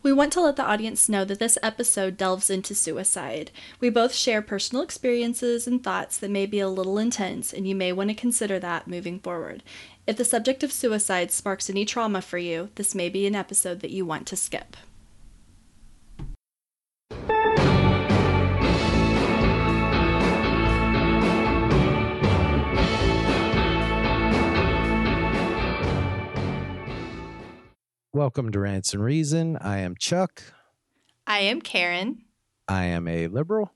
We want to let the audience know that this episode delves into suicide. We both share personal experiences and thoughts that may be a little intense, and you may want to consider that moving forward. If the subject of suicide sparks any trauma for you, this may be an episode that you want to skip. Welcome to Rants and Reason. I am Chuck. I am Karen. I am a liberal.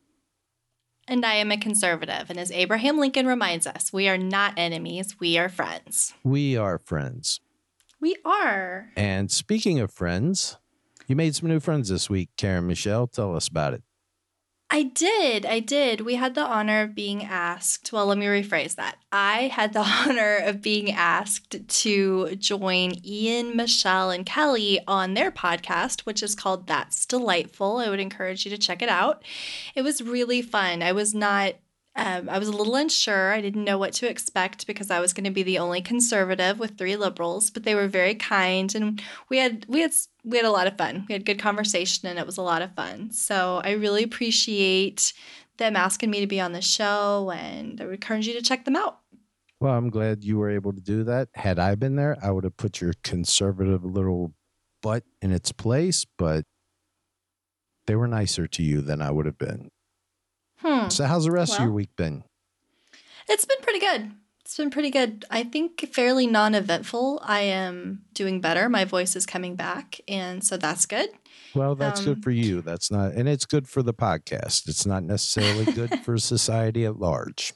And I am a conservative. And as Abraham Lincoln reminds us, we are not enemies, we are friends. We are friends. We are. And speaking of friends, you made some new friends this week, Karen Michelle. Tell us about it. I did. I did. We had the honor of being asked. Well, let me rephrase that. I had the honor of being asked to join Ian, Michelle, and Kelly on their podcast, which is called That's Delightful. I would encourage you to check it out. It was really fun. I was not um, I was a little unsure. I didn't know what to expect because I was going to be the only conservative with three liberals, but they were very kind and we had we had we had a lot of fun. We had good conversation and it was a lot of fun. So I really appreciate them asking me to be on the show and I would encourage you to check them out. Well, I'm glad you were able to do that. Had I been there, I would have put your conservative little butt in its place, but they were nicer to you than I would have been. Hmm. So, how's the rest Well- of your week been? It's been pretty good. It's been pretty good. I think fairly non eventful. I am doing better. My voice is coming back. And so that's good. Well, that's Um, good for you. That's not, and it's good for the podcast. It's not necessarily good for society at large.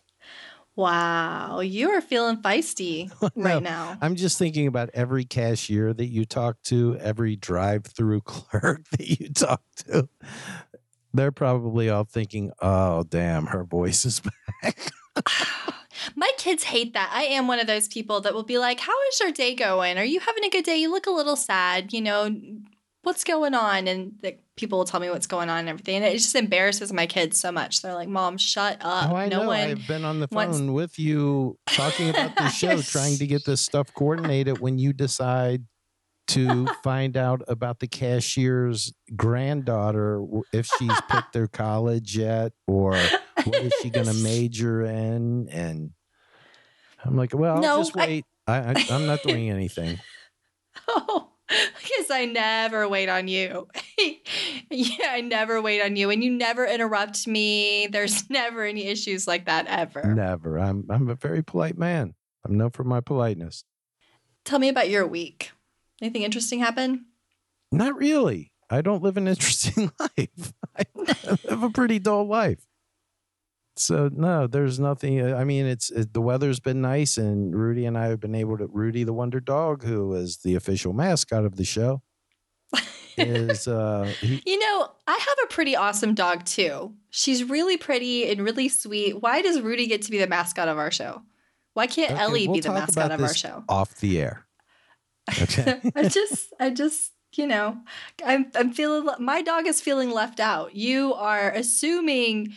Wow. You are feeling feisty No, right now. I'm just thinking about every cashier that you talk to, every drive through clerk that you talk to. They're probably all thinking, oh, damn, her voice is back. My kids hate that. I am one of those people that will be like, How is your day going? Are you having a good day? You look a little sad. You know, what's going on? And the, people will tell me what's going on and everything. And it just embarrasses my kids so much. They're like, Mom, shut up. oh, I no know. one. I've been on the wants- phone with you talking about the show, trying to get this stuff coordinated when you decide to find out about the cashier's granddaughter, if she's picked their college yet, or what is she going to major in? And I'm like, well, No, I'll just wait. I, I, I'm not doing anything. Oh, because I never wait on you. yeah, I never wait on you. And you never interrupt me. There's never any issues like that ever. Never. I'm I'm a very polite man. I'm known for my politeness. Tell me about your week. Anything interesting happen? Not really. I don't live an interesting life. I have a pretty dull life. So no, there's nothing. I mean, it's it, the weather's been nice, and Rudy and I have been able to. Rudy the Wonder Dog, who is the official mascot of the show, is uh, he, You know, I have a pretty awesome dog too. She's really pretty and really sweet. Why does Rudy get to be the mascot of our show? Why can't Okay, Ellie we'll be the mascot of our show? off the air. Okay. I just, I just, you know, I'm, I'm feeling, my dog is feeling left out. You are assuming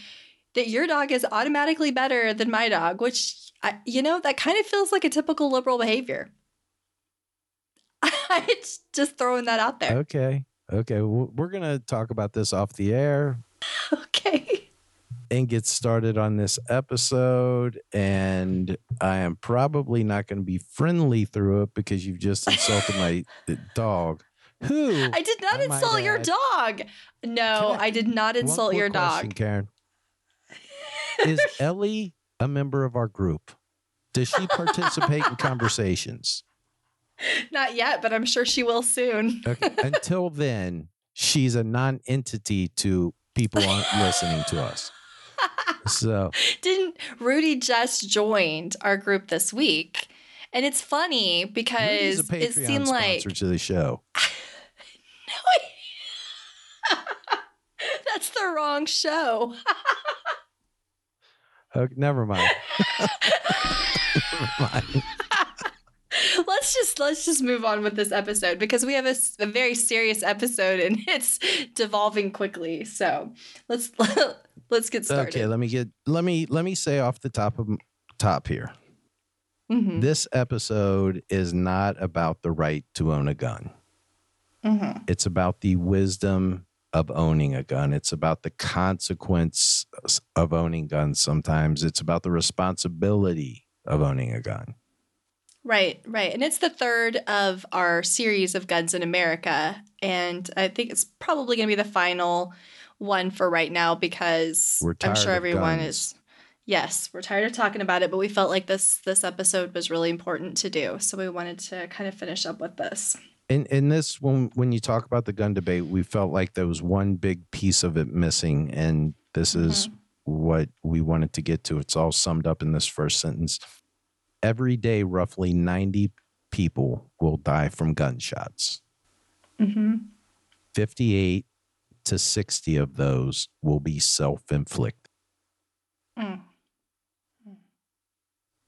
that your dog is automatically better than my dog, which, I, you know, that kind of feels like a typical liberal behavior. It's just throwing that out there. Okay. Okay. We're gonna talk about this off the air. Okay. And get started on this episode. And I am probably not going to be friendly through it because you've just insulted my uh, dog. Who? I did not I insult your add- dog. No, I- I, did not insult your question, dog. Karen. Is Ellie a member of our group? Does she participate in conversations? Not yet, but I'm sure she will soon. Okay. Until then, she's a non-entity to people on, listening to us. So Didn't Rudy just joined our group this week? And it's funny because a it seemed like to the show. that's the wrong show. Okay, never mind. never mind. let's just let's just move on with this episode because we have a very serious episode and it's devolving quickly. So let's let's get started. Okay, let me get let me let me say off the top of top here. Mhm. This episode is not about the right to own a gun. Mm-hmm. It's about the wisdom of owning a gun. It's about the consequence of owning guns sometimes. It's about the responsibility of owning a gun. Right, right. And it's the third of our series of Guns in America. And I think it's probably going to be the final one for right now because I'm sure everyone is Yes, we're tired of talking about it, but we felt like this this episode was really important to do. So we wanted to kind of finish up with this. In in this when when you talk about the gun debate, we felt like there was one big piece of it missing, and this is what we wanted to get to. It's all summed up in this first sentence. Every day, roughly 90 people will die from gunshots. Mm-hmm. 58 to 60 of those will be self inflicted. Mm.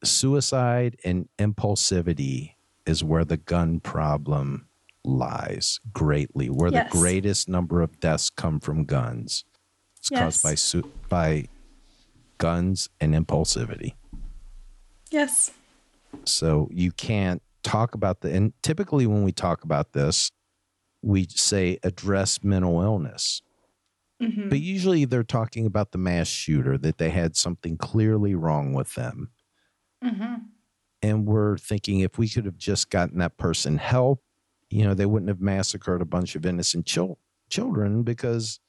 Suicide and impulsivity is where the gun problem lies greatly, where Yes. the greatest number of deaths come from guns. It's caused by su- by guns and impulsivity. Yes. So you can't talk about the and typically when we talk about this, we say address mental illness. Mm-hmm. But usually they're talking about the mass shooter that they had something clearly wrong with them. Mm-hmm. And we're thinking if we could have just gotten that person help, you know, they wouldn't have massacred a bunch of innocent chil- children because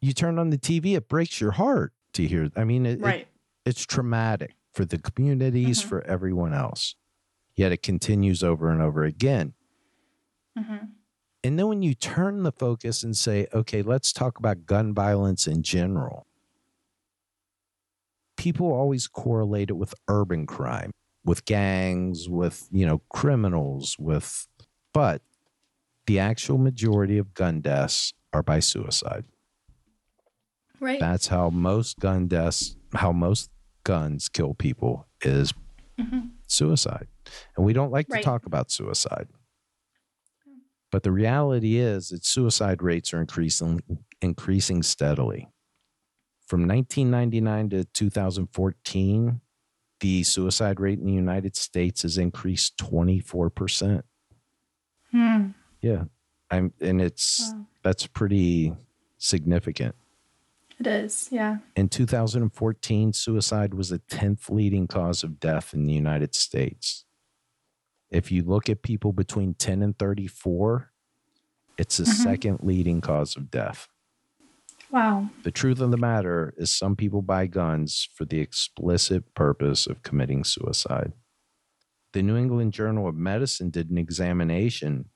you turn on the TV, it breaks your heart to hear. I mean, it, it- Right. it's traumatic for the communities, Mhm. for everyone else. Yet it continues over and over again. Mm-hmm. And then when you turn the focus and say, okay, let's talk about gun violence in general, people always correlate it with urban crime, with gangs, with, you know, criminals, with, but the actual majority of gun deaths are by suicide. Right. That's how most gun deaths, how most guns kill people is Mhm. suicide. And we don't like to talk about suicide. But the reality is that suicide rates are increasing increasing steadily. From 1999 to 2014, the suicide rate in the United States has increased 24%. Hmm. Yeah. I'm and it's Wow. that's pretty significant. It is. Yeah. In 2014, suicide was the 10th leading cause of death in the United States. If you look at people between 10 and 34, it's the Mhm. second leading cause of death. Wow. The truth of the matter is, some people buy guns for the explicit purpose of committing suicide. The New England Journal of Medicine did an examination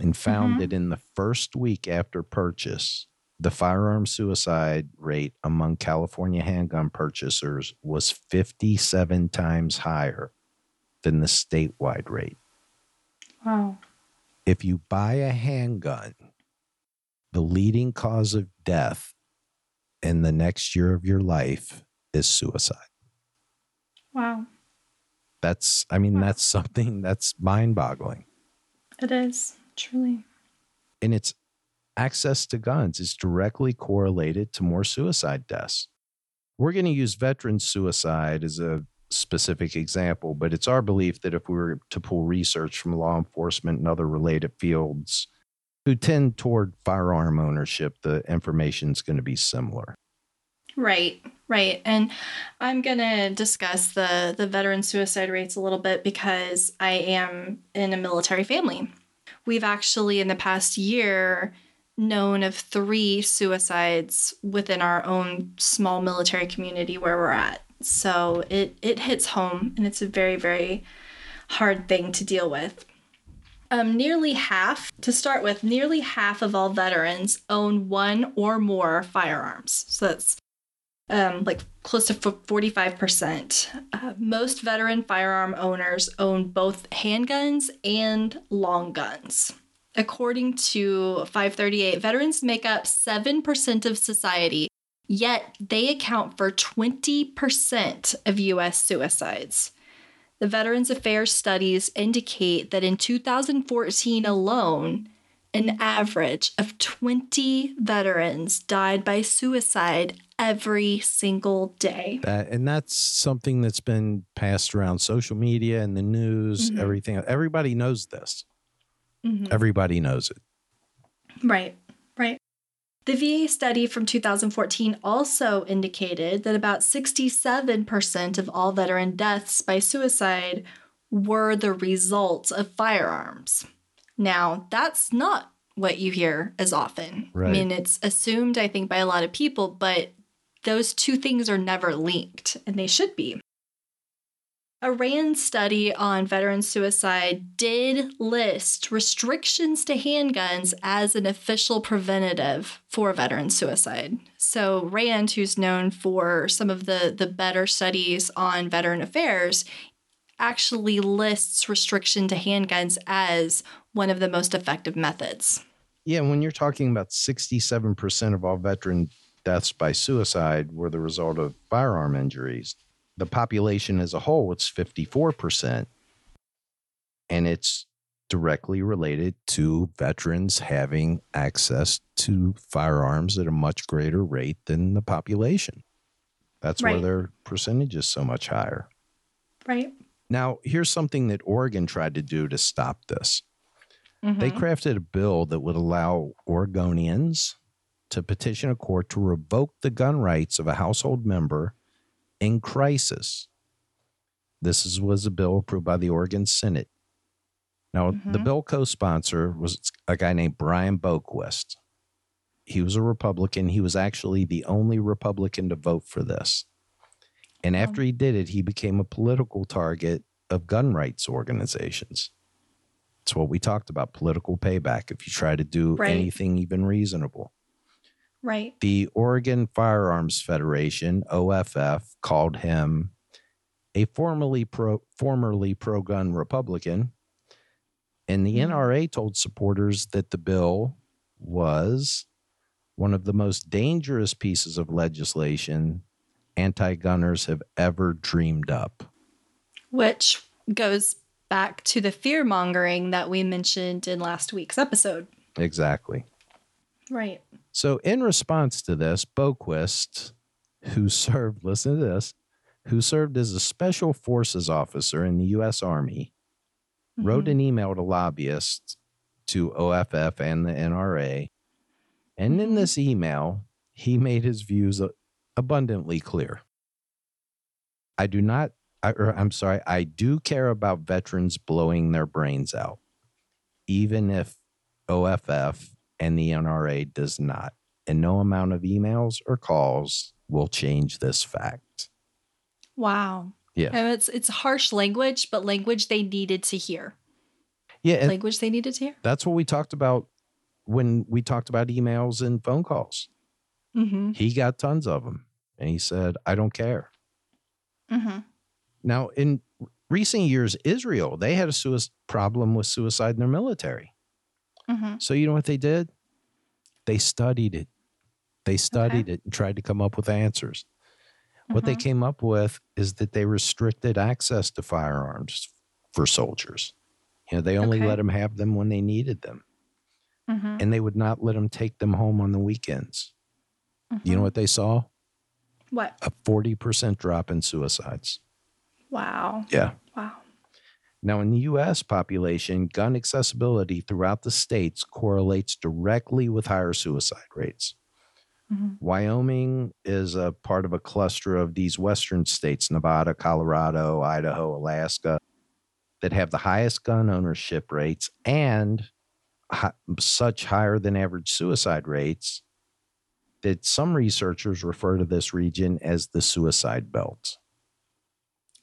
and found Mhm. that in the first week after purchase, the firearm suicide rate among California handgun purchasers was 57 times higher than the statewide rate. Wow. If you buy a handgun, the leading cause of death in the next year of your life is suicide. Wow. That's, I mean, Wow. that's something that's mind boggling. It is. Truly. And it's access to guns is directly correlated to more suicide deaths. We're going to use veteran suicide as a specific example, but it's our belief that if we were to pull research from law enforcement and other related fields who tend toward firearm ownership, the information is going to be similar. Right, right. And I'm going to discuss the the veteran suicide rates a little bit because I am in a military family. We've actually in the past year known of 3 suicides within our own small military community where we're at. So it it hits home and it's a very very hard thing to deal with. Um, nearly half, to start with, nearly half of all veterans own one or more firearms. So that's um, like close to 45%. Uh, most veteran firearm owners own both handguns and long guns. According to 538, veterans make up 7% of society, yet they account for 20% of US suicides. The Veterans Affairs studies indicate that in 2014 alone, an average of 20 veterans died by suicide every single day. That and that's something that's been passed around social media and the news, Mhm. everything. Everybody knows this. Mhm. Everybody knows it. Right, right. The VA study from 2014 also indicated that about 67% of all veteran deaths by suicide were the result of firearms. Now, that's not what you hear as often. I mean, it's assumed, I think, by a lot of people, but those two things are never linked, and they should be. A RAND study on veteran suicide did list restrictions to handguns as an official preventative for veteran suicide. So RAND, who's known for some of the, the better studies on veteran affairs, actually lists restriction to handguns as one of the most effective methods. Yeah, when you're talking about 67% of all veteran deaths by suicide were the result of firearm injuries, the population as a whole, it's 54%. And it's directly related to veterans having access to firearms at a much greater rate than the population. That's why their percentage is so much higher. Right. Now, here's something that Oregon tried to do to stop this. They Mhm. crafted a bill that would allow Oregonians to petition a court to revoke the gun rights of a household member in crisis. This is, was a bill approved by the Oregon Senate. Now, the Mhm. bill co sponsor was a guy named Brian Boquist. He was a Republican. He was actually the only Republican to vote for this. And after he did it, he became a political target of gun rights organizations. It's what we talked about political payback if you try to do Right. anything even reasonable. Right. The Oregon Firearms Federation, OFF, called him a formerly pro formerly pro gun Republican. And the Mhm. NRA told supporters that the bill was one of the most dangerous pieces of legislation anti gunners have ever dreamed up. Which goes back to the fear mongering that we mentioned in last week's episode. Exactly. Right. So, in response to this, Boquist, who served, listen to this, who served as a special forces officer in the U.S. Army, wrote Mhm. an email to lobbyists to OFF and the NRA. And in Mhm. this email, he made his views abundantly clear. I do not, I, or I'm sorry, I do care about veterans blowing their brains out, even if OFF and the NRA does not. And no amount of emails or calls will change this fact. Wow. Yeah. And it's it's harsh language, but language they needed to hear. Yeah. language they needed to hear. that's what we talked about when we talked about emails and phone calls. Mm-hmm. He got tons of them. And he said, I don't care. Mm-hmm. Now, in recent years, Israel, they had a suicide problem with suicide in their military. Mm-hmm. So, you know what they did? They studied it. They studied it and tried to come up with answers. What they came up with is that they restricted access to firearms for soldiers. You know, they only Okay. let them have them when they needed them, Mm-hmm. and they would not let them take them home on the weekends. You know what they saw? What? A 40% drop in suicides. Wow. Yeah. Wow. Now, in the US population, gun accessibility throughout the states correlates directly with higher suicide rates. Mhm. Wyoming is a part of a cluster of these western states, Nevada, Colorado, Idaho, Alaska, that have the highest gun ownership rates and hi- such higher than average suicide rates that some researchers refer to this region as the suicide belt.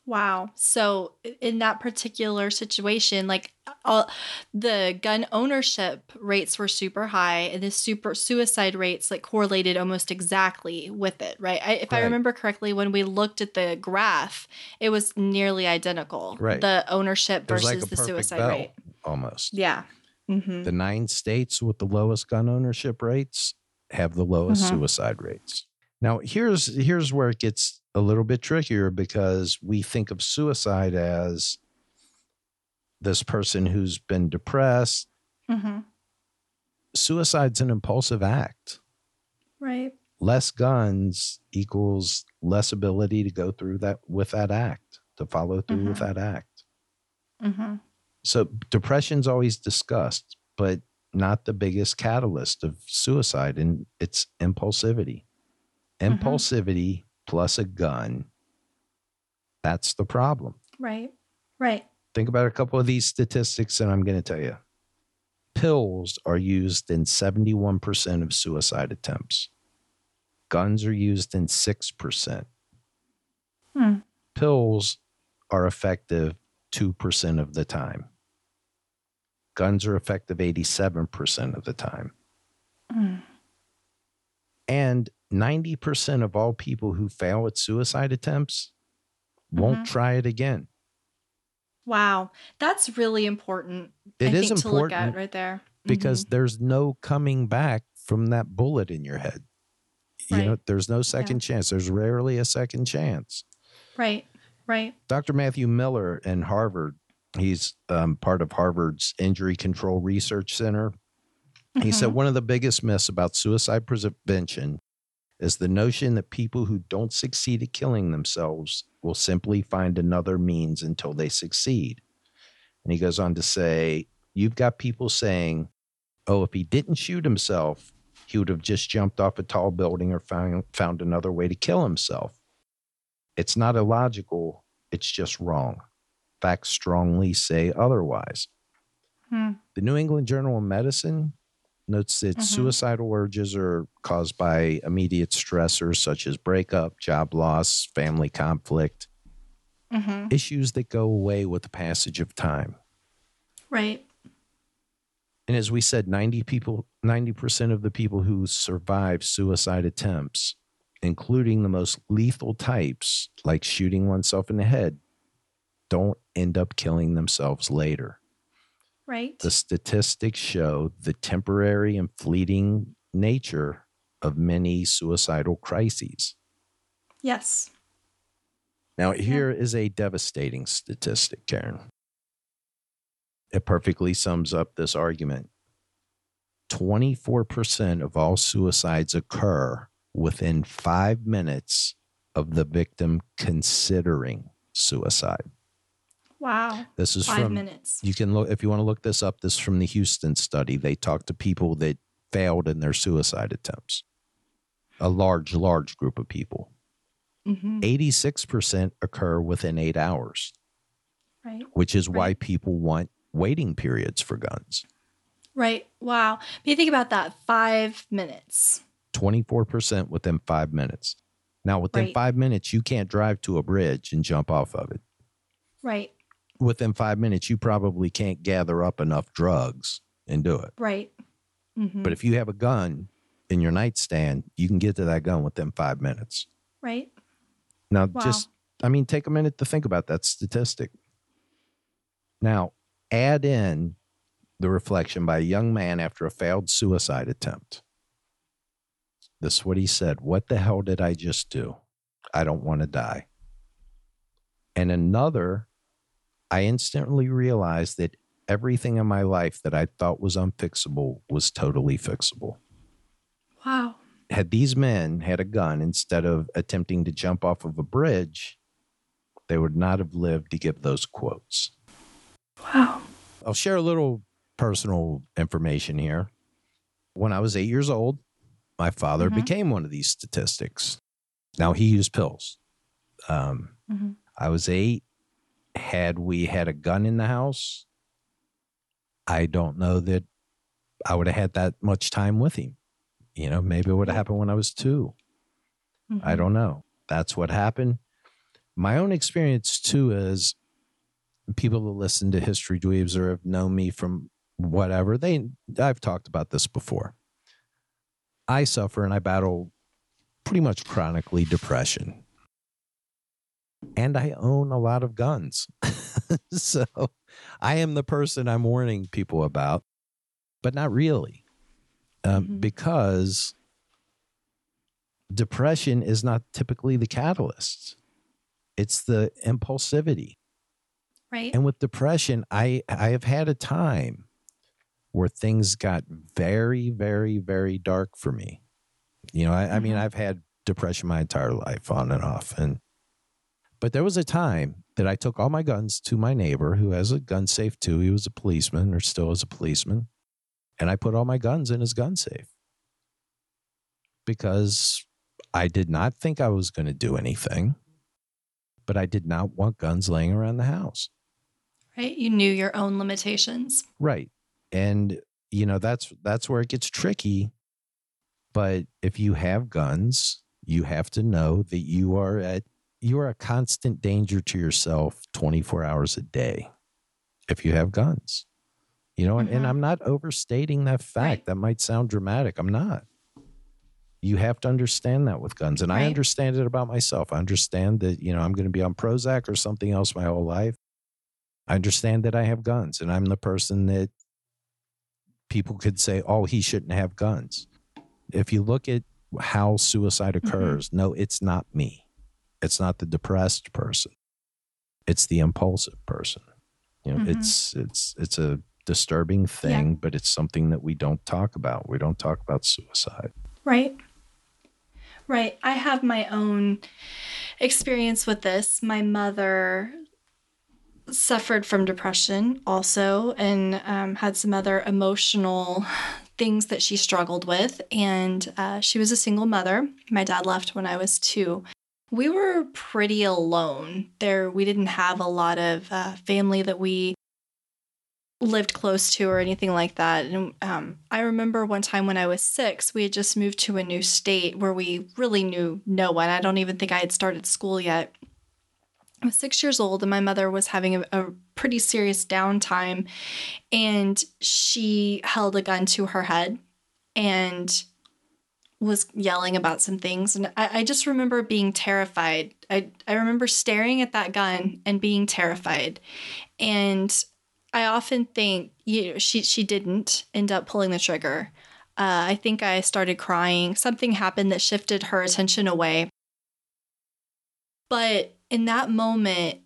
Wow. So in that particular situation, like all the gun ownership rates were super high and the super suicide rates like correlated almost exactly with it, right? I, if I remember correctly, when we looked at the graph, it was nearly identical. Right. The ownership versus like the suicide rate. almost. Yeah. Mm-hmm. The nine states with the lowest gun ownership rates have the lowest Mhm. suicide rates. Now, here's here's where it gets a little bit trickier because we think of suicide as this person who's been depressed. Mm-hmm. Suicide's an impulsive act. Right. Less guns equals less ability to go through that with that act, to follow through with Mhm. that act. Mm-hmm. So depression's always discussed, but not the biggest catalyst of suicide, and it's impulsivity. Mhm. Impulsivity plus a gun. That's the problem. Right. Right. Think about a couple of these statistics, and I'm going to tell you. Pills are used in 71% of suicide attempts. Guns are used in 6%. Hmm. Pills are effective 2% of the time. Guns are effective 87% of the time. Mm. And 90% of all people who fail at suicide attempts won't Mhm. try it again. Wow. That's really important. It I is think to look important at right there. because there's no coming back from that bullet in your head. You know, there's no second chance. There's rarely a second chance. Right. Right. Dr. Matthew Miller in Harvard, he's um, part of Harvard's Injury Control Research Center. He said Mhm. one of the biggest myths about suicide prevention is the notion that people who don't succeed at killing themselves will simply find another means until they succeed. And he goes on to say, You've got people saying, oh, if he didn't shoot himself, he would have just jumped off a tall building or found, found another way to kill himself. It's not illogical, it's just wrong. Facts strongly say otherwise. Hmm. The New England Journal of Medicine notes that Mhm. suicidal urges are caused by immediate stressors such as breakup, job loss, family conflict, Mhm. issues that go away with the passage of time. Right. And as we said, 90 people, 90% of the people who survive suicide attempts, including the most lethal types like shooting oneself in the head, don't end up killing themselves later. Right. The statistics show the temporary and fleeting nature of many suicidal crises. yes. Now, here is a devastating statistic, Karen. It perfectly sums up this argument. 24% of all suicides occur within five minutes of the victim considering suicide. Wow. This is Five from minutes. you can look if you want to look this up this is from the houston study they talked to people that failed in their suicide attempts a large large group of people Mhm. 86% occur within eight hours Right. which is why people want waiting periods for guns Right. Wow. But you think about that five minutes. 24% within five minutes now within Right. five minutes you can't drive to a bridge and jump off of it Right. Within five minutes you probably can't gather up enough drugs and do it Right. Mhm. But if you have a gun in your nightstand, you can get to that gun within five minutes. right. Now, Wow. just, I mean, take a minute to think about that statistic. Now, add in the reflection by a young man after a failed suicide attempt. This is what he said What the hell did I just do? I don't want to die. And another, I instantly realized that everything in my life that I thought was unfixable was totally fixable. Wow. had these men had a gun instead of attempting to jump off of a bridge, they would not have lived to give those quotes. Wow. I'll share a little personal information here. When I was eight years old, my father Mhm. became one of these statistics. Now he used pills. Um, Mhm. I was eight. Had we had a gun in the house, I don't know that I would have had that much time with him. You know, maybe it would have happened when I was two. I Mhm. don't know. That's what happened. My own experience too is people that listen to History Dweebs or have known me from whatever, they I've talked about this before. I suffer and I battle pretty much chronically depression. And I own a lot of guns. so I am the person I'm warning people about, but not really. Um, Mhm. Because depression is not typically the catalyst, it's the impulsivity. Right. And with depression, I, I have had a time where things got very, very, very dark for me. You know, I, I mean, Mhm. I've had depression my entire life on and off. And, but there was a time that I took all my guns to my neighbor who has a gun safe too. He was a policeman or still is a policeman. And I put all my guns in his gun safe because I did not think I was going to do anything, but I did not want guns laying around the house. Right. You knew your own limitations. Right. And you know, that's that's where it gets tricky. But if you have guns, you have to know that you are at you are a constant danger to yourself 24 hours a day if you have guns. You know, and, Mhm. and I'm not overstating that fact. Right. That might sound dramatic. I'm not. You have to understand that with guns. And I understand it about myself. I understand that, you know, I'm going to be on Prozac or something else my whole life. I understand that I have guns and I'm the person that people could say, oh, he shouldn't have guns. If you look at how suicide Mm-hmm. occurs, no, it's not me. It's not the depressed person. It's the impulsive person. You know, Mhm. it's it's it's a disturbing thing, but it's something that we don't talk about. We don't talk about suicide. Right. Right. I have my own experience with this. My mother suffered from depression also and um, had some other emotional things that she struggled with. And uh, she was a single mother. My dad left when I was two. We were pretty alone there. We didn't have a lot of uh, family that we lived close to or anything like that. And um, I remember one time when I was six, we had just moved to a new state where we really knew no one. I don't even think I had started school yet. I was six years old, and my mother was having a, a pretty serious downtime, and she held a gun to her head and was yelling about some things. And I, I just remember being terrified. I, I remember staring at that gun and being terrified. And I often think you know, she she didn't end up pulling the trigger. Uh, I think I started crying. Something happened that shifted her attention away. But in that moment,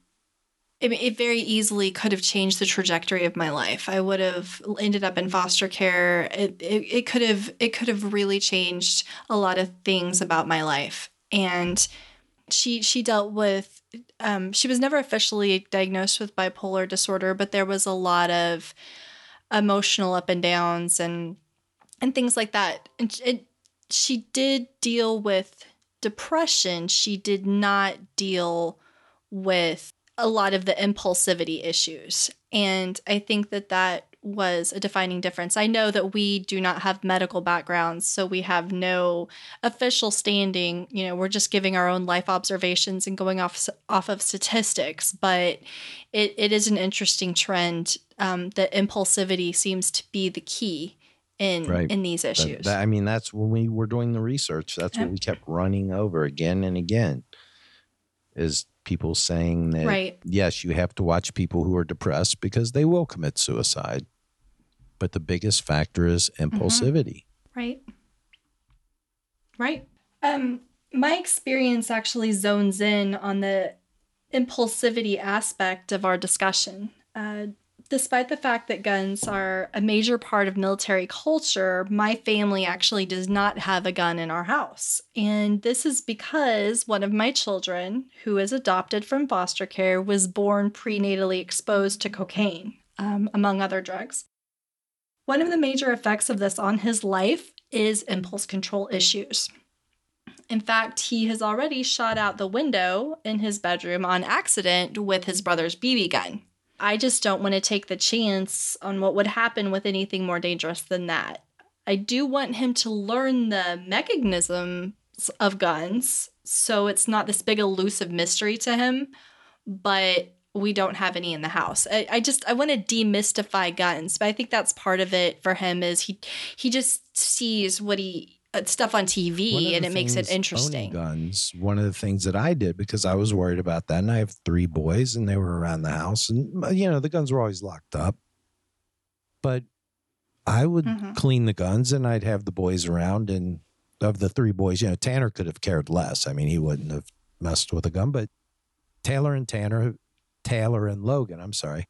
It very easily could have changed the trajectory of my life. I would have ended up in foster care. It, it, it could have it could have really changed a lot of things about my life. And she she dealt with um, she was never officially diagnosed with bipolar disorder, but there was a lot of emotional up and downs and and things like that. And it, she did deal with depression. She did not deal with a lot of the impulsivity issues. And I think that that was a defining difference. I know that we do not have medical backgrounds, so we have no official standing. You know, we're just giving our own life observations and going off off of statistics. But it, it is an interesting trend um, that impulsivity seems to be the key in Right. in these issues. that- I mean, that's when we were doing the research. That's what we kept running over again and again. Is people saying that right. yes, you have to watch people who are depressed because they will commit suicide. But the biggest factor is Mm-hmm. impulsivity. Right. Right. Um, my experience actually zones in on the impulsivity aspect of our discussion. Uh, despite the fact that guns are a major part of military culture, my family actually does not have a gun in our house. And this is because one of my children, who is adopted from foster care, was born prenatally exposed to cocaine, um, among other drugs. One of the major effects of this on his life is impulse control issues. In fact, he has already shot out the window in his bedroom on accident with his brother's BB gun. I just don't want to take the chance on what would happen with anything more dangerous than that. I do want him to learn the mechanisms of guns so it's not this big elusive mystery to him, but we don't have any in the house. I, I just I want to demystify guns, but I think that's part of it for him is he he just sees what he stuff on TV and it makes it interesting. Guns. One of the things that I did because I was worried about that, and I have three boys, and they were around the house, and uh, you know the guns were always locked up. But I would Mhm. clean the guns, and I'd have the boys around, and of the three boys, you know, Tanner could have cared less. I mean, he wouldn't have messed with a gun, but Taylor and Tanner, Taylor and Logan, I'm sorry,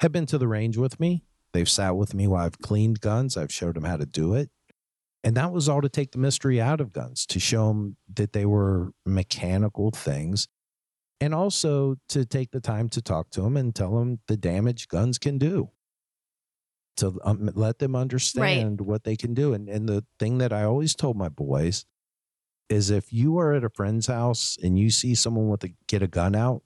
have been to the range with me. They've sat with me while I've cleaned guns. I've showed them how to do it. And that was all to take the mystery out of guns, to show them that they were mechanical things. and also to take the time to talk to them and tell them the damage guns can do to um, let them understand right. what they can do and and the thing that i always told my boys is if you are at a friend's house and you see someone with a get a gun out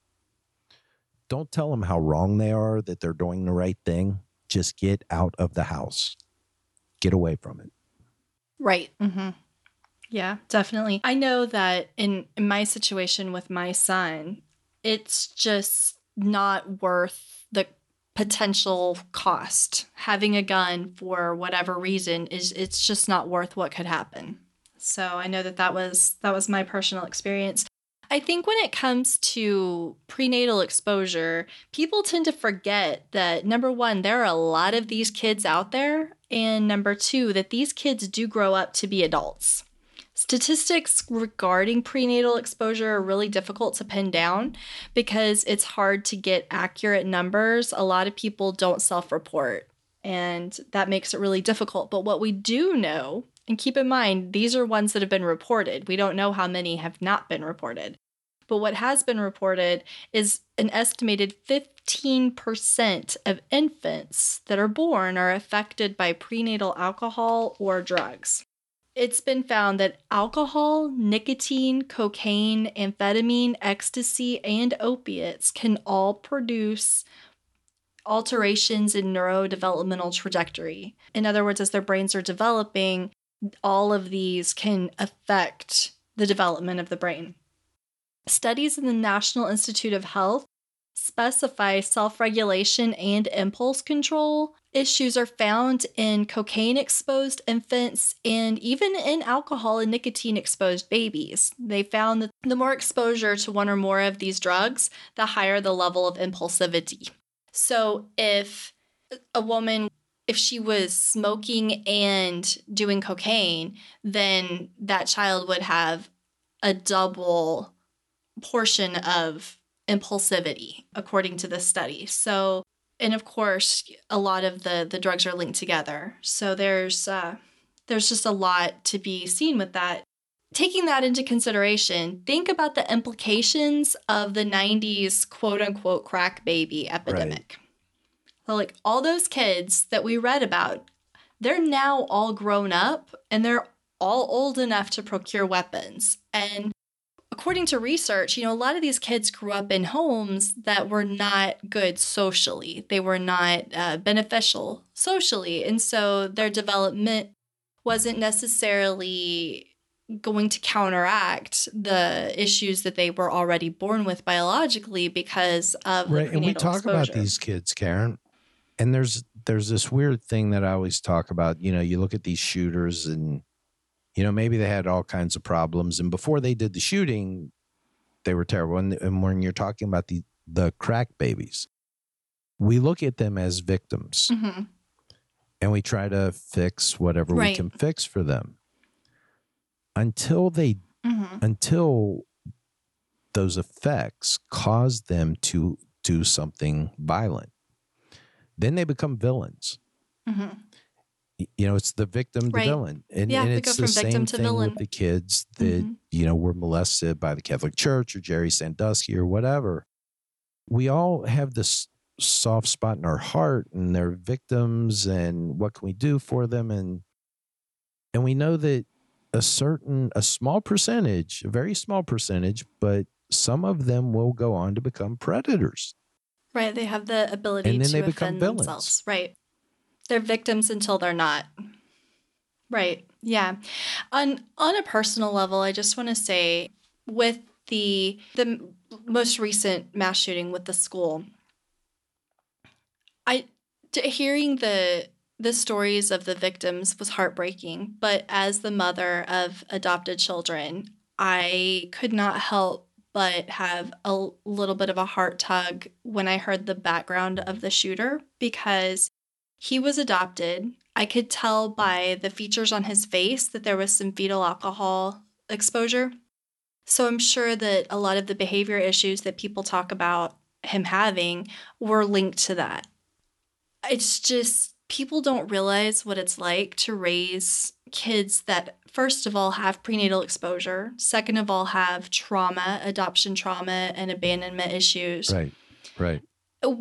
don't tell them how wrong they are that they're doing the right thing just get out of the house get away from it right mm-hmm. Yeah, definitely. I know that in, in my situation with my son, it's just not worth the potential cost. Having a gun for whatever reason is it's just not worth what could happen. So I know that that was that was my personal experience. I think when it comes to prenatal exposure, people tend to forget that number one, there are a lot of these kids out there, and number two, that these kids do grow up to be adults. Statistics regarding prenatal exposure are really difficult to pin down because it's hard to get accurate numbers. A lot of people don't self report, and that makes it really difficult. But what we do know, and keep in mind, these are ones that have been reported. We don't know how many have not been reported. But what has been reported is an estimated 15% of infants that are born are affected by prenatal alcohol or drugs it's been found that alcohol, nicotine, cocaine, amphetamine, ecstasy, and opiates can all produce alterations in neurodevelopmental trajectory. In other words, as their brains are developing, all of these can affect the development of the brain. Studies in the National Institute of Health specify self regulation and impulse control issues are found in cocaine exposed infants and even in alcohol and nicotine exposed babies. They found that the more exposure to one or more of these drugs, the higher the level of impulsivity. So if a woman if she was smoking and doing cocaine, then that child would have a double portion of impulsivity, according to this study. So and of course a lot of the the drugs are linked together so there's uh, there's just a lot to be seen with that taking that into consideration think about the implications of the 90s quote unquote crack baby epidemic right. So like all those kids that we read about they're now all grown up and they're all old enough to procure weapons and according to research, you know, a lot of these kids grew up in homes that were not good socially. They were not uh, beneficial socially. And so their development wasn't necessarily going to counteract the issues that they were already born with biologically because of right. and we talk exposure. about these kids, Karen. And there's there's this weird thing that I always talk about. You know, you look at these shooters and you know, maybe they had all kinds of problems. And before they did the shooting, they were terrible. And, and when you're talking about the, the crack babies, we look at them as victims mm-hmm. and we try to fix whatever right. we can fix for them until they, mm-hmm. until those effects cause them to do something violent. Then they become villains. Mm-hmm you know it's the victim right. villain and, yeah, and it's the same thing villain. with the kids that mm-hmm. you know were molested by the catholic church or jerry sandusky or whatever we all have this soft spot in our heart and they're victims and what can we do for them and and we know that a certain a small percentage a very small percentage but some of them will go on to become predators right they have the ability and then to they become villains. themselves right they're victims until they're not. Right. Yeah. On on a personal level, I just want to say with the the most recent mass shooting with the school, I hearing the the stories of the victims was heartbreaking, but as the mother of adopted children, I could not help but have a little bit of a heart tug when I heard the background of the shooter because he was adopted. I could tell by the features on his face that there was some fetal alcohol exposure. So I'm sure that a lot of the behavior issues that people talk about him having were linked to that. It's just people don't realize what it's like to raise kids that, first of all, have prenatal exposure, second of all, have trauma, adoption trauma, and abandonment issues. Right. Right.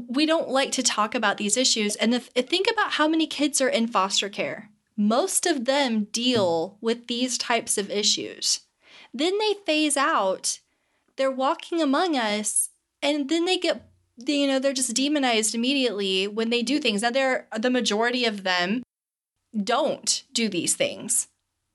We don't like to talk about these issues. And if, think about how many kids are in foster care. Most of them deal with these types of issues. Then they phase out, they're walking among us, and then they get you know they're just demonized immediately when they do things. Now they're the majority of them don't do these things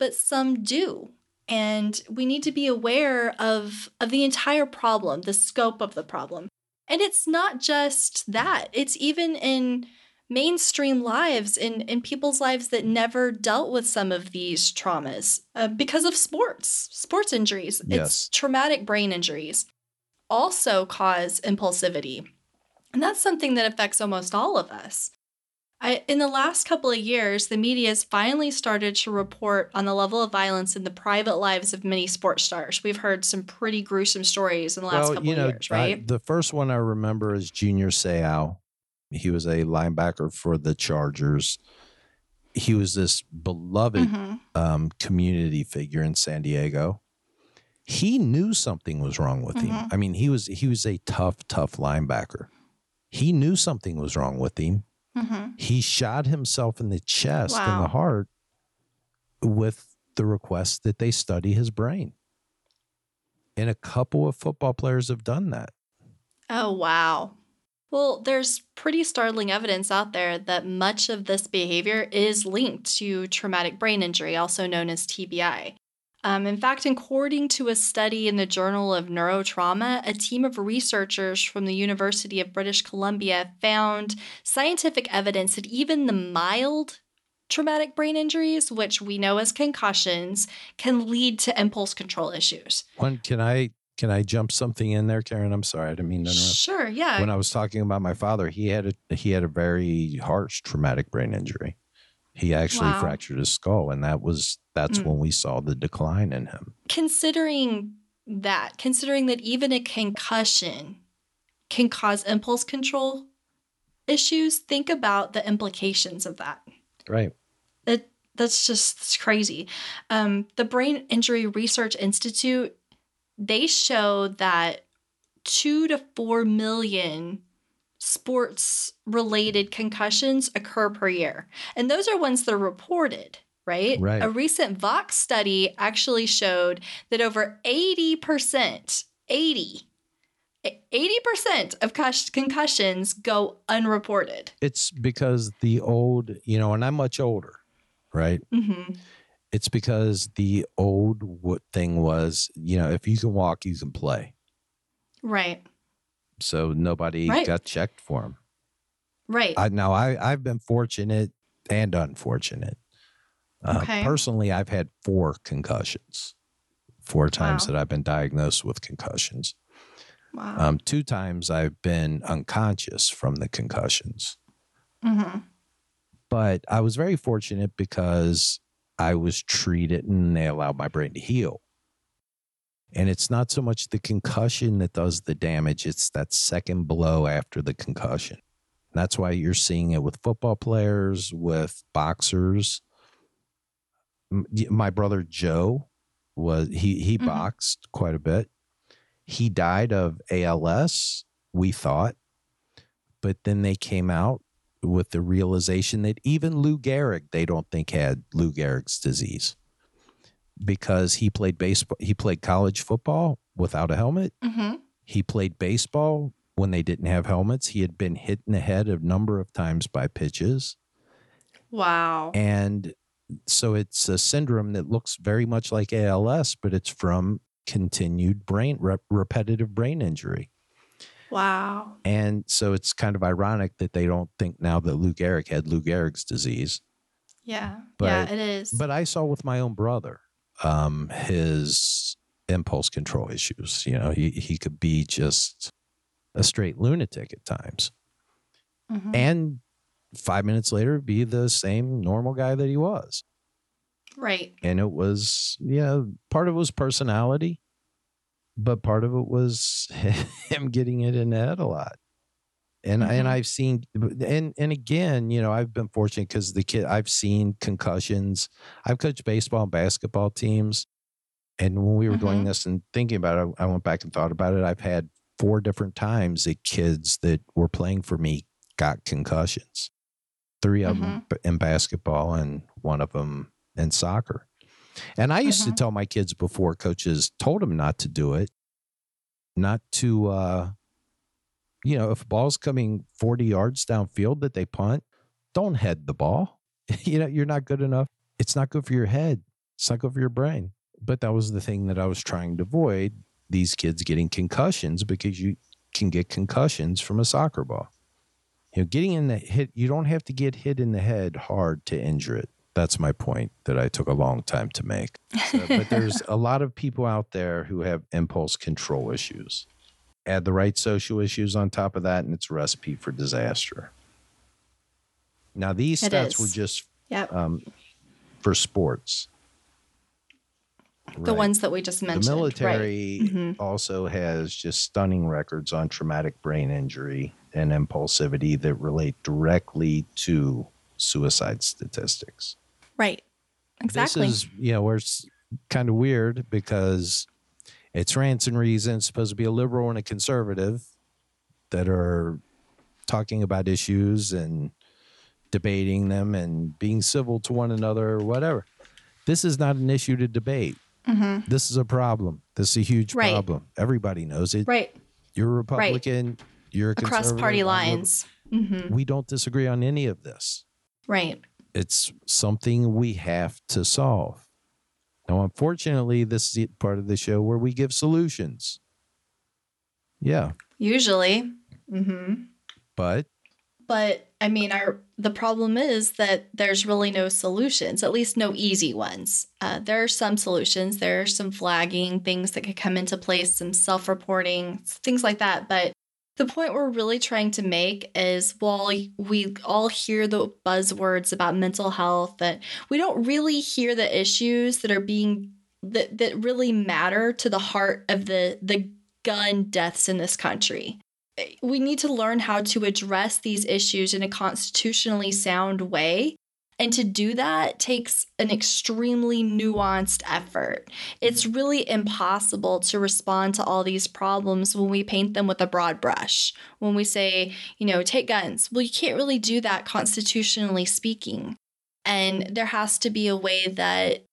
but some do. And we need to be aware of of the entire problem the scope of the problem. And it's not just that. It's even in mainstream lives in in people's lives that never dealt with some of these traumas uh, because of sports sports injuries. Yes. it's traumatic brain injuries also cause impulsivity. And that's something that affects almost all of us. I, in the last couple of years, the media has finally started to report on the level of violence in the private lives of many sports stars. We've heard some pretty gruesome stories in the last couple you know, of years, I- right? the first one I remember is Junior Seau. He was a linebacker for the Chargers. He was this beloved Mhm. um, community figure in San Diego. He knew something was wrong with him. Mhm. I mean, he was he was a tough, tough linebacker. He knew something was wrong with him. Mhm. He shot himself in the chest and Wow. the heart with the request that they study his brain. And a couple of football players have done that. Oh, wow. Well, there's pretty startling evidence out there that much of this behavior is linked to traumatic brain injury, also known as TBI. Um, in fact, according to a study in the Journal of Neurotrauma, a team of researchers from the University of British Columbia found scientific evidence that even the mild traumatic brain injuries, which we know as concussions, can lead to impulse control issues. One, can I can I jump something in there, Karen? I'm sorry, I didn't mean to interrupt. Sure, yeah. When I was talking about my father, he had a he had a very harsh traumatic brain injury. He actually Wow. fractured his skull, and that was that's Mm. when we saw the decline in him. considering that, considering that even a concussion can cause impulse control issues, think about the implications of that. Right. It, that's just it's crazy. Um, the Brain Injury Research Institute, they show that two to four million sports related concussions occur per year. And those are ones that are reported, right? Right. A recent Vox study actually showed that over 80%, 80, 80% of concussions go unreported. It's because the old, you know, and I'm much older, right? Mm-hmm. It's because the old thing was, you know, if you can walk, you can play. Right, So nobody Right. got checked for him. right. I now I I've been fortunate and unfortunate. Uh, Okay. Personally, I've had four concussions. Four times Wow. that I've been diagnosed with concussions. wow. Um, two times I've been unconscious from the concussions. hmm But I was very fortunate because I was treated and they allowed my brain to heal. And it's not so much the concussion that does the damage, it's that second blow after the concussion. That's why you're seeing it with football players, with boxers. M- y- brother Joe was he he Mhm. boxed quite a bit. He died of ALS, we thought. But then they came out with the realization that even Lou Gehrig, they don't think had Lou Gehrig's disease because he played baseball. He played college football without a helmet. hmm He played baseball when they didn't have helmets. He had been hit in the head a number of times by pitches. Wow. And so it's a syndrome that looks very much like ALS, but it's from continued brain, rep, repetitive brain injury. Wow. And so it's kind of ironic that they don't think now that Lou Gehrig had Lou Gehrig's disease. Yeah. But- yeah, it is. But I saw with my own brother um, his impulse control issues. You know, he, he could be just a straight lunatic at times. Mhm. And five minutes later, be the same normal guy that he was. right. And it was, yeah, part of it was personality, but part of it was him getting it in the head a lot. And and Mhm. I've seen and and again, you know, I've been fortunate because the kid I've seen concussions. I've coached baseball and basketball teams, and when we were doing Mhm. this and thinking about it, I went back and thought about it. I've had four different times that kids that were playing for me got concussions. Three of them in basketball and one of them in soccer. And I used to Mhm. tell my kids before coaches told them not to do it, not to, uh, you know, if a ball's coming 40 yards downfield that they punt, don't head the ball. you know, you're not good enough. It's not good for your head. It's not good for your brain. But that was the thing that I was trying to avoid these kids getting concussions because you can get concussions from a soccer ball. You know, getting in the hit, you don't have to get hit in the head hard to injure it. That's my point that I took a long time to make. So, but there's a lot of people out there who have impulse control issues. Add the right social issues on top of that, and it's a recipe for disaster. Now, these It stats were just Yep. um, for sports. The ones that we just mentioned. The right. military Mhm. also has just stunning records on traumatic brain injury and impulsivity that relate directly to suicide statistics. Right. Exactly. This is, you know, where it's kind of weird because it's rants and reasons supposed to be a liberal and a conservative that are talking about issues and debating them and being civil to one another or whatever. This is not an issue to debate. Mhm. This is a problem. This is a huge Right. problem. Everybody knows it. Right. You're a Republican. Right. You're a Across party lines. hmm We don't disagree on any of this. Right. It's something we have to solve. Now, unfortunately, this is the part of the show where we give solutions. Yeah, Usually. Mm-hmm. but But I mean, our the problem is that there's really no solutions, at least no easy ones. Uh, there are some solutions. There are some flagging things that could come into place, some self-reporting, things like that. But the point we're really trying to make is while we all hear the buzzwords about mental health, that we don't really hear the issues that are being that that really matter to the heart of the the gun deaths in this country we need to learn how to address these issues in a constitutionally sound way. And to do that takes an extremely nuanced effort. It's really impossible to respond to all these problems when we paint them with a broad brush. When we say, you know, take guns. Well, you can't really do that constitutionally speaking. And there has to be a way that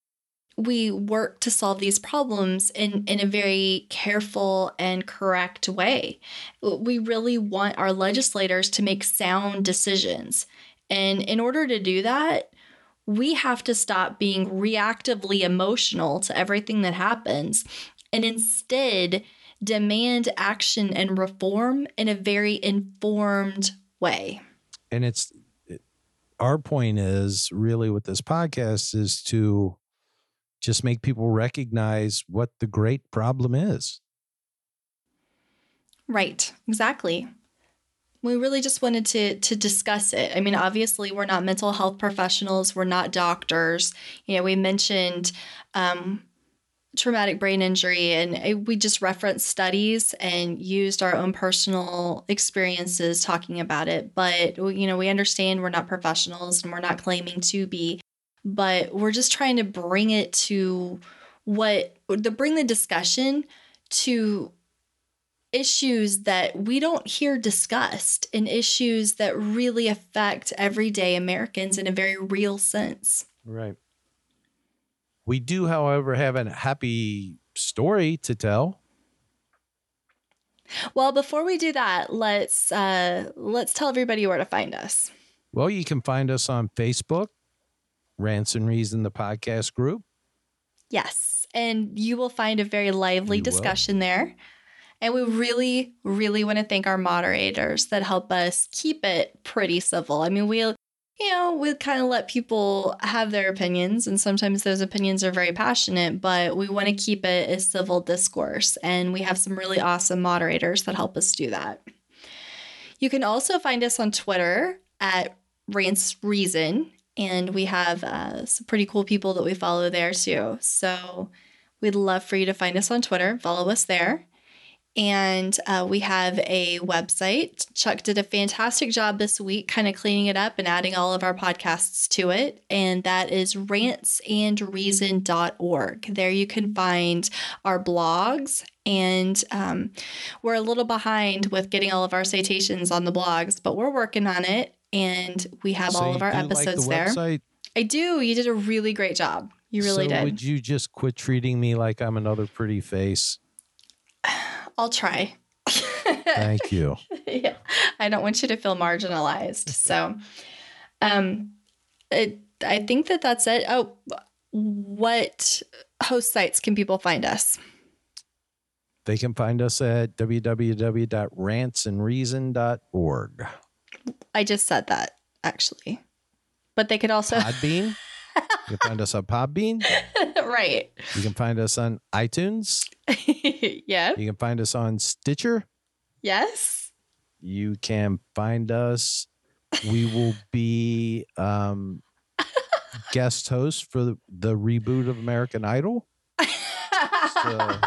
we work to solve these problems in, in a very careful and correct way we really want our legislators to make sound decisions. And in order to do that, we have to stop being reactively emotional to everything that happens and instead demand action and reform in a very informed way. and it's our point is really with this podcast is to just make people recognize what the great problem is. Right, exactly. We really just wanted to to discuss it. I mean, obviously, we're not mental health professionals. We're not doctors. You know, we mentioned um, traumatic brain injury, and uh, we just referenced studies and used our own personal experiences talking about it. But you know, we understand we're not professionals, and we're not claiming to be. But we're just trying to bring it to what to bring the discussion to issues that we don't hear discussed and issues that really affect everyday Americans in a very real sense. Right. We do, however, have a happy story to tell. Well, before we do that, let's uh, let's tell everybody where to find us. Well, you can find us on Facebook, Rants and Reason, the podcast group. Yes, and you will find a very lively You will. discussion there. And we really, really want to thank our moderators that help us keep it pretty civil. I mean, we'll, you know, we kind of let people have their opinions, and sometimes those opinions are very passionate, but we want to keep it a civil discourse. And we have some really awesome moderators that help us do that. You can also find us on Twitter at Rants Reason, and we have uh, some pretty cool people that we follow there too. So we'd love for you to find us on Twitter, follow us there. and uh, we have a website. Chuck did a fantastic job this week, kind of cleaning it up and adding all of our podcasts to it. And that is rantsandreason.org. There you can find our blogs. And um, we're a little behind with getting all of our citations on the blogs, but we're working on it. And we have So all of our do like the episodes there. website? I do. You did a really great job. You really so did. Would you just quit treating me like I'm another pretty face? I'll try. Thank you. yeah. I don't want you to feel marginalized. So, um, it, I think that that's it. Oh, what host sites can people find us? They can find us at www.rantsandreason.org. I just said that actually, but they could also Podbean. you can find us on Podbean. right. You can find us on iTunes. yeah. You can find us on Stitcher. Yes. You can find us. We will be um, guest host for the, the reboot of American Idol. So-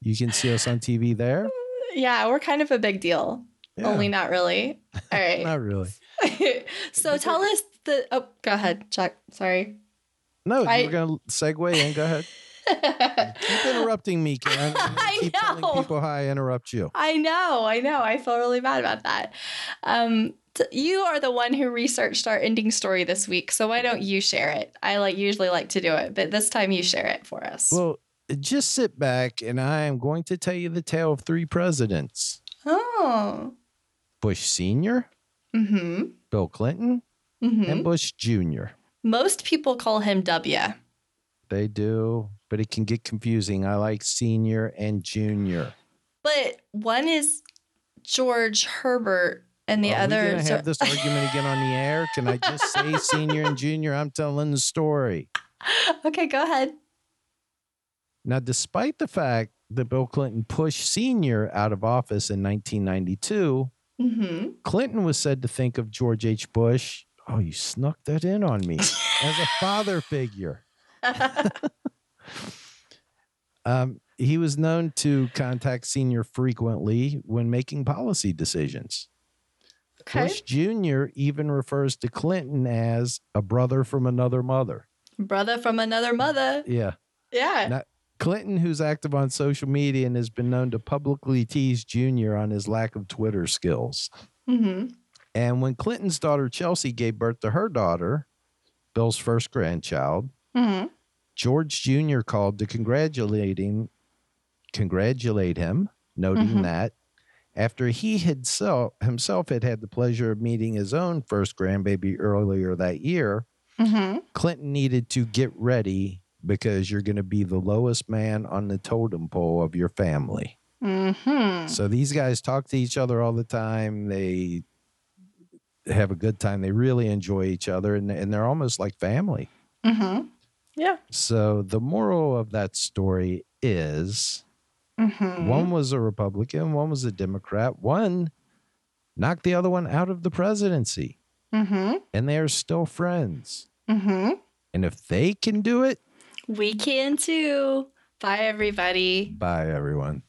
You can see us on TV there. yeah, we're kind of a big deal. Yeah, Only not really. All right. not really. so tell us the. Oh, go ahead, Chuck. Sorry. No, I- you were going to segue in. Go ahead. Keep interrupting me, Karen. Gonna keep telling people how I interrupt you. I know, I know. I feel really bad about that. Um, t- you are the one who researched our ending story this week, so why don't you share it? I like usually like to do it, but this time you share it for us. Well, just sit back and I am going to tell you the tale of three presidents oh. Bush Sr., Mm-hmm. Bill Clinton, Mm-hmm. and Bush Jr. Most people call him W. They do, but it can get confusing. I like Senior and Junior. But one is George Herbert and the Are other we gonna have this argument again on the air? Can I just say Senior and Junior? I'm telling the story. Okay, go ahead. Now, despite the fact that Bill Clinton pushed Senior out of office in 1992, Mm-hmm. Clinton was said to think of George H. Bush. Oh, you snuck that in on me as a father figure. Um, he was known to contact Senior frequently when making policy decisions. okay. Bush Jr. even refers to Clinton as a brother from another mother. Brother from another mother. Yeah. Yeah. Now- Clinton, who's active on social media and has been known to publicly tease Jr. on his lack of Twitter skills. Mm-hmm. And when Clinton's daughter Chelsea gave birth to her daughter, Bill's first grandchild, Mm-hmm. George Jr. called to congratulate him, congratulate him, noting Mhm. that after he had so, himself had had the pleasure of meeting his own first grandbaby earlier that year, Mm-hmm. Clinton needed to get ready because you're going to be the lowest man on the totem pole of your family. Mm-hmm. So these guys talk to each other all the time. They have a good time. They really enjoy each other and, and they're almost like family. Mm-hmm. Yeah. So the moral of that story is Mm-hmm. one was a Republican, one was a Democrat, one knocked the other one out of the presidency, Mm-hmm. and they are still friends. Mm-hmm. And if they can do it, We can too. Bye, everybody. bye, everyone.